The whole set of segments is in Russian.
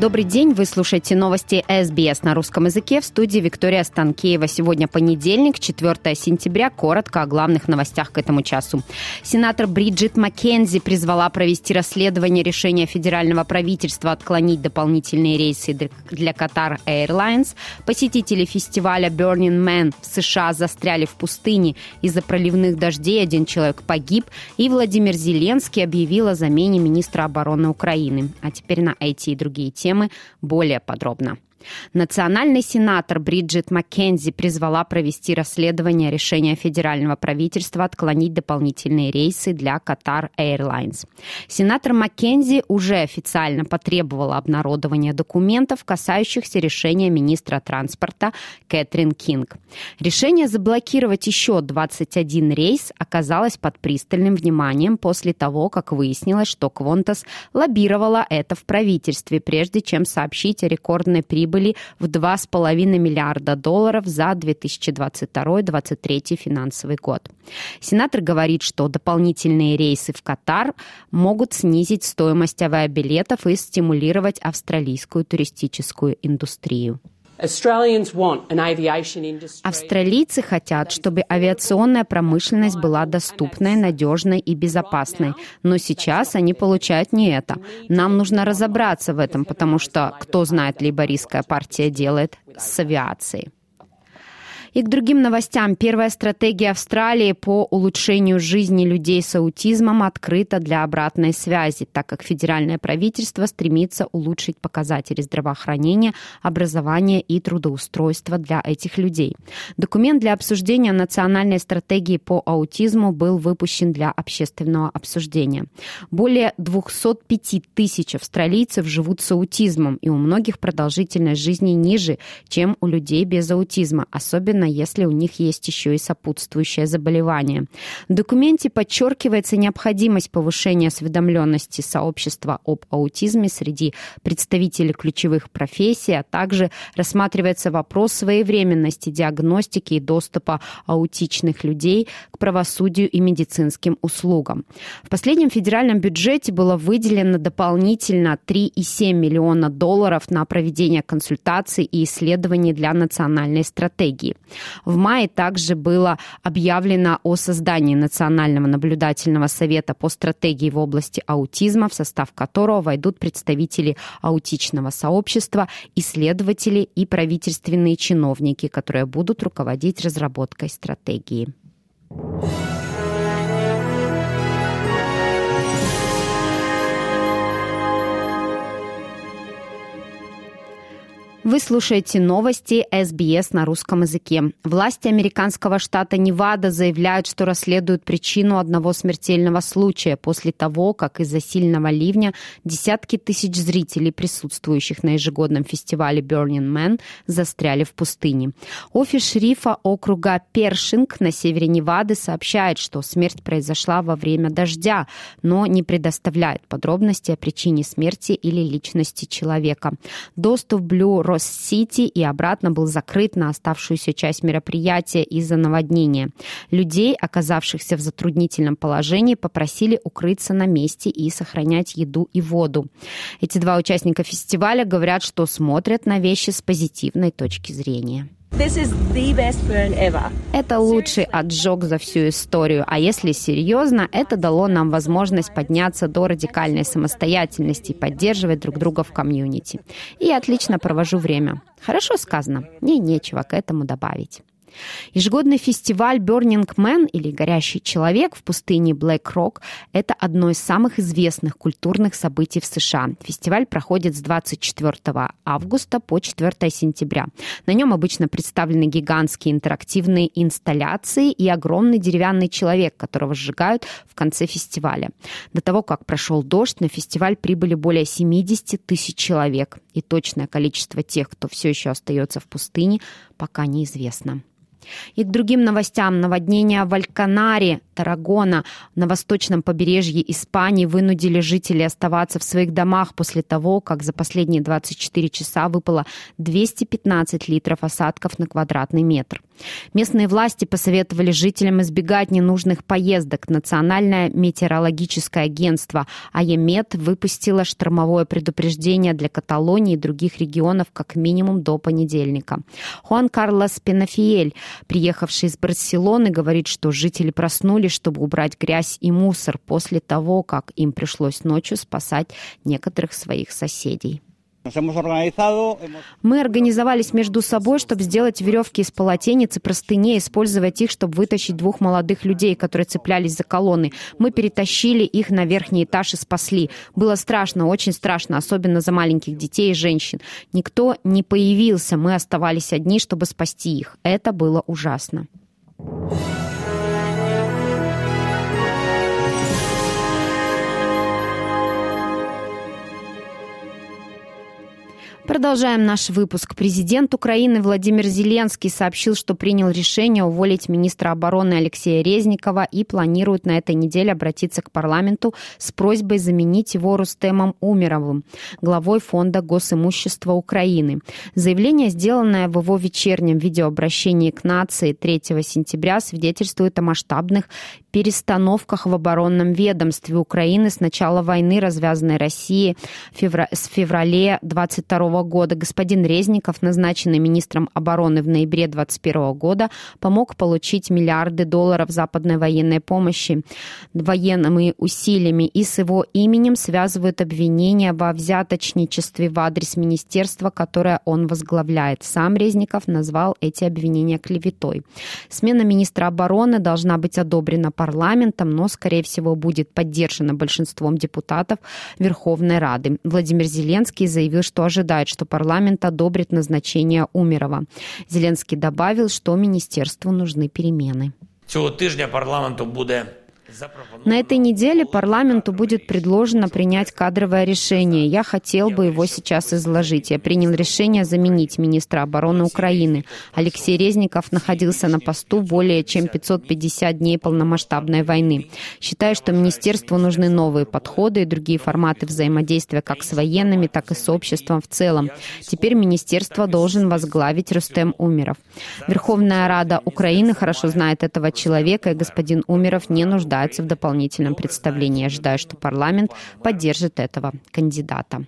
Добрый день, вы слушаете новости СБС на русском языке в студии Виктория Станкеева. Сегодня понедельник, 4 сентября. Коротко о главных новостях к этому часу. Сенатор Бриджит Маккензи призвала провести расследование решения федерального правительства отклонить дополнительные рейсы для Qatar Airlines. Посетители фестиваля Burning Man в США застряли в пустыне из-за проливных дождей. Один человек погиб. И Владимир Зеленский объявил о замене министра обороны Украины. А теперь на эти и другие темы темы более подробно. Национальный сенатор Бриджит Маккензи призвала провести расследование решения федерального правительства отклонить дополнительные рейсы для Qatar Airlines. Сенатор Маккензи уже официально потребовала обнародования документов, касающихся решения министра транспорта Кэтрин Кинг. Решение заблокировать еще 21 рейс оказалось под пристальным вниманием после того, как выяснилось, что Квонтас лоббировала это в правительстве, прежде чем сообщить о рекордной прибыли прибыли в 2,5 миллиарда долларов за 2022-2023 финансовый год. Сенатор говорит, что дополнительные рейсы в Катар могут снизить стоимость авиабилетов и стимулировать австралийскую туристическую индустрию. Австралийцы хотят, чтобы авиационная промышленность была доступной, надежной и безопасной. Но сейчас они получают не это. Нам нужно разобраться в этом, потому что, кто знает, либористская партия делает с авиацией. И к другим новостям. Первая стратегия Австралии по улучшению жизни людей с аутизмом открыта для обратной связи, так как федеральное правительство стремится улучшить показатели здравоохранения, образования и трудоустройства для этих людей. Документ для обсуждения национальной стратегии по аутизму был выпущен для общественного обсуждения. Более 205 тысяч австралийцев живут с аутизмом, и у многих продолжительность жизни ниже, чем у людей без аутизма, особенно особенно если у них есть еще и сопутствующее заболевание. В документе подчеркивается необходимость повышения осведомленности сообщества об аутизме среди представителей ключевых профессий, а также рассматривается вопрос своевременности диагностики и доступа аутичных людей к правосудию и медицинским услугам. В последнем федеральном бюджете было выделено дополнительно 3,7 миллиона долларов на проведение консультаций и исследований для национальной стратегии. В мае также было объявлено о создании Национального наблюдательного совета по стратегии в области аутизма, в состав которого войдут представители аутичного сообщества, исследователи и правительственные чиновники, которые будут руководить разработкой стратегии. Вы слушаете новости СБС на русском языке. Власти американского штата Невада заявляют, что расследуют причину одного смертельного случая после того, как из-за сильного ливня десятки тысяч зрителей, присутствующих на ежегодном фестивале Burning Man, застряли в пустыне. Офис шерифа округа Першинг на севере Невады сообщает, что смерть произошла во время дождя, но не предоставляет подробности о причине смерти или личности человека. Доступ Blue Росс-Сити и обратно был закрыт на оставшуюся часть мероприятия из-за наводнения. Людей, оказавшихся в затруднительном положении, попросили укрыться на месте и сохранять еду и воду. Эти два участника фестиваля говорят, что смотрят на вещи с позитивной точки зрения. Это лучший отжог за всю историю. А если серьезно, это дало нам возможность подняться до радикальной самостоятельности и поддерживать друг друга в комьюнити. И я отлично провожу время. Хорошо сказано. Мне нечего к этому добавить. Ежегодный фестиваль Burning Man или «Горящий человек» в пустыне Black Rock – это одно из самых известных культурных событий в США. Фестиваль проходит с 24 августа по 4 сентября. На нем обычно представлены гигантские интерактивные инсталляции и огромный деревянный человек, которого сжигают в конце фестиваля. До того, как прошел дождь, на фестиваль прибыли более 70 тысяч человек. И точное количество тех, кто все еще остается в пустыне, пока неизвестно. И к другим новостям. Наводнения в Альканаре, Тарагона, на восточном побережье Испании вынудили жителей оставаться в своих домах после того, как за последние 24 часа выпало 215 литров осадков на квадратный метр. Местные власти посоветовали жителям избегать ненужных поездок. Национальное метеорологическое агентство АЕМЕД выпустило штормовое предупреждение для Каталонии и других регионов как минимум до понедельника. Хуан Карлос Пенафиель, приехавший из Барселоны, говорит, что жители проснулись, чтобы убрать грязь и мусор после того, как им пришлось ночью спасать некоторых своих соседей. Мы организовались между собой, чтобы сделать веревки из полотенец и простыней, использовать их, чтобы вытащить двух молодых людей, которые цеплялись за колонны. Мы перетащили их на верхний этаж и спасли. Было страшно, очень страшно, особенно за маленьких детей и женщин. Никто не появился, мы оставались одни, чтобы спасти их. Это было ужасно. Продолжаем наш выпуск. Президент Украины Владимир Зеленский сообщил, что принял решение уволить министра обороны Алексея Резникова и планирует на этой неделе обратиться к парламенту с просьбой заменить его Рустемом Умеровым, главой Фонда госимущества Украины. Заявление, сделанное в его вечернем видеообращении к нации 3 сентября, свидетельствует о масштабных перестановках в оборонном ведомстве Украины с начала войны, развязанной Россией с февраля 22 года. Господин Резников, назначенный министром обороны в ноябре 2021 года, помог получить миллиарды долларов западной военной помощи военными усилиями и с его именем связывают обвинения во взяточничестве в адрес министерства, которое он возглавляет. Сам Резников назвал эти обвинения клеветой. Смена министра обороны должна быть одобрена парламентом, но, скорее всего, будет поддержана большинством депутатов Верховной Рады. Владимир Зеленский заявил, что ожидает, что парламент одобрит назначение Умерова. Зеленский добавил, что министерству нужны перемены. Цього тижня парламенту буде на этой неделе парламенту будет предложено принять кадровое решение. Я хотел бы его сейчас изложить. Я принял решение заменить министра обороны Украины. Алексей Резников находился на посту более чем 550 дней полномасштабной войны. Считаю, что министерству нужны новые подходы и другие форматы взаимодействия как с военными, так и с обществом в целом. Теперь министерство должен возглавить Рустем Умеров. Верховная Рада Украины хорошо знает этого человека, и господин Умеров не нуждается нуждаются в дополнительном представлении. Ожидаю, что парламент поддержит этого кандидата.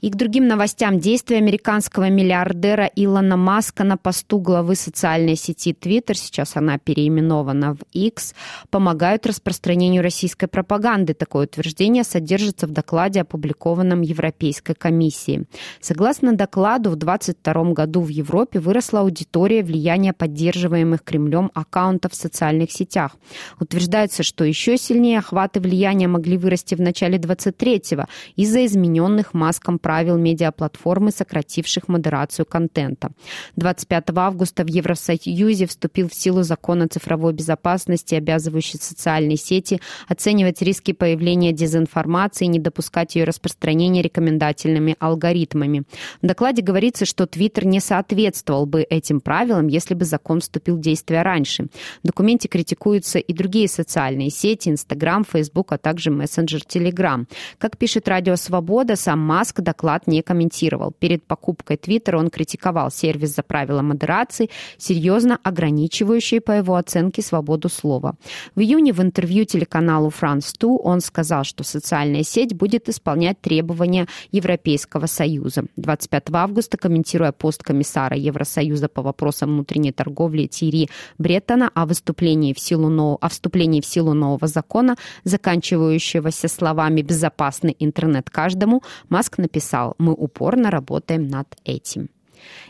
И к другим новостям. Действия американского миллиардера Илона Маска на посту главы социальной сети Twitter, сейчас она переименована в X, помогают распространению российской пропаганды. Такое утверждение содержится в докладе, опубликованном Европейской комиссией. Согласно докладу, в 2022 году в Европе выросла аудитория влияния поддерживаемых Кремлем аккаунтов в социальных сетях. Утверждается, что еще сильнее охваты влияния могли вырасти в начале 23-го из-за измененных Маском правил медиаплатформы, сокративших модерацию контента. 25 августа в Евросоюзе вступил в силу закон о цифровой безопасности, обязывающий социальные сети оценивать риски появления дезинформации и не допускать ее распространения рекомендательными алгоритмами. В докладе говорится, что Твиттер не соответствовал бы этим правилам, если бы закон вступил в действие раньше. В документе критикуются и другие социальные сети, Инстаграм, Фейсбук, а также мессенджер Телеграм. Как пишет Радио Свобода, сам Маск доклад не комментировал. Перед покупкой Твиттера он критиковал сервис за правила модерации, серьезно ограничивающие, по его оценке, свободу слова. В июне в интервью телеканалу France 2 он сказал, что социальная сеть будет исполнять требования Европейского Союза. 25 августа, комментируя пост комиссара Евросоюза по вопросам внутренней торговли Тири Бреттона о выступлении в силу нового, о вступлении в силу нового закона, заканчивающегося словами «безопасный интернет каждому», Маск написал написал, мы упорно работаем над этим.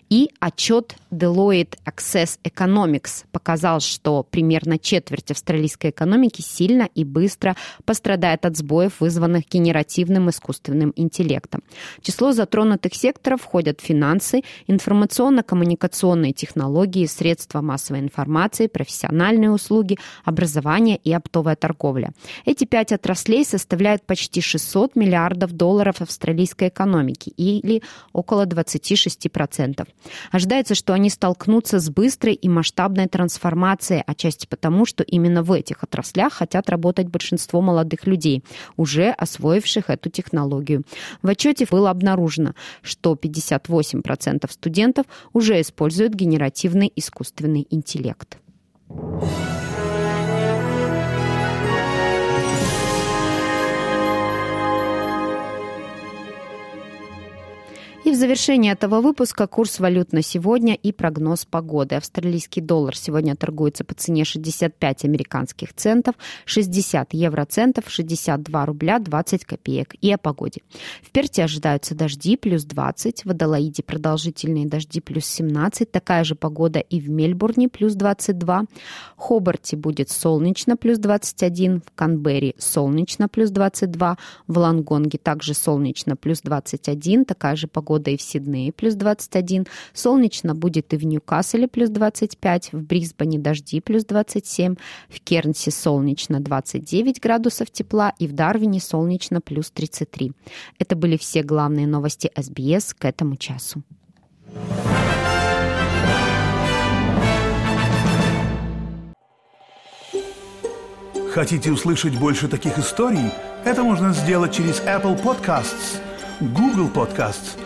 И отчет Deloitte Access Economics показал, что примерно четверть австралийской экономики сильно и быстро пострадает от сбоев, вызванных генеративным искусственным интеллектом. В число затронутых секторов входят финансы, информационно-коммуникационные технологии, средства массовой информации, профессиональные услуги, образование и оптовая торговля. Эти пять отраслей составляют почти 600 миллиардов долларов австралийской экономики или около 26% студентов. Ожидается, что они столкнутся с быстрой и масштабной трансформацией, отчасти потому, что именно в этих отраслях хотят работать большинство молодых людей, уже освоивших эту технологию. В отчете было обнаружено, что 58% студентов уже используют генеративный искусственный интеллект. И в завершении этого выпуска курс валют на сегодня и прогноз погоды. Австралийский доллар сегодня торгуется по цене 65 американских центов, 60 евроцентов, 62 рубля 20 копеек. И о погоде. В Перте ожидаются дожди плюс 20, в Адалаиде продолжительные дожди плюс 17, такая же погода и в Мельбурне плюс 22, в Хобарте будет солнечно плюс 21, в Канберре солнечно плюс 22, в Лангонге также солнечно плюс 21, такая же погода погода и в Сиднее плюс 21, солнечно будет и в Ньюкасселе плюс 25, в Брисбене дожди плюс 27, в Кернсе солнечно 29 градусов тепла и в Дарвине солнечно плюс 33. Это были все главные новости СБС к этому часу. Хотите услышать больше таких историй? Это можно сделать через Apple Podcasts, Google Podcasts –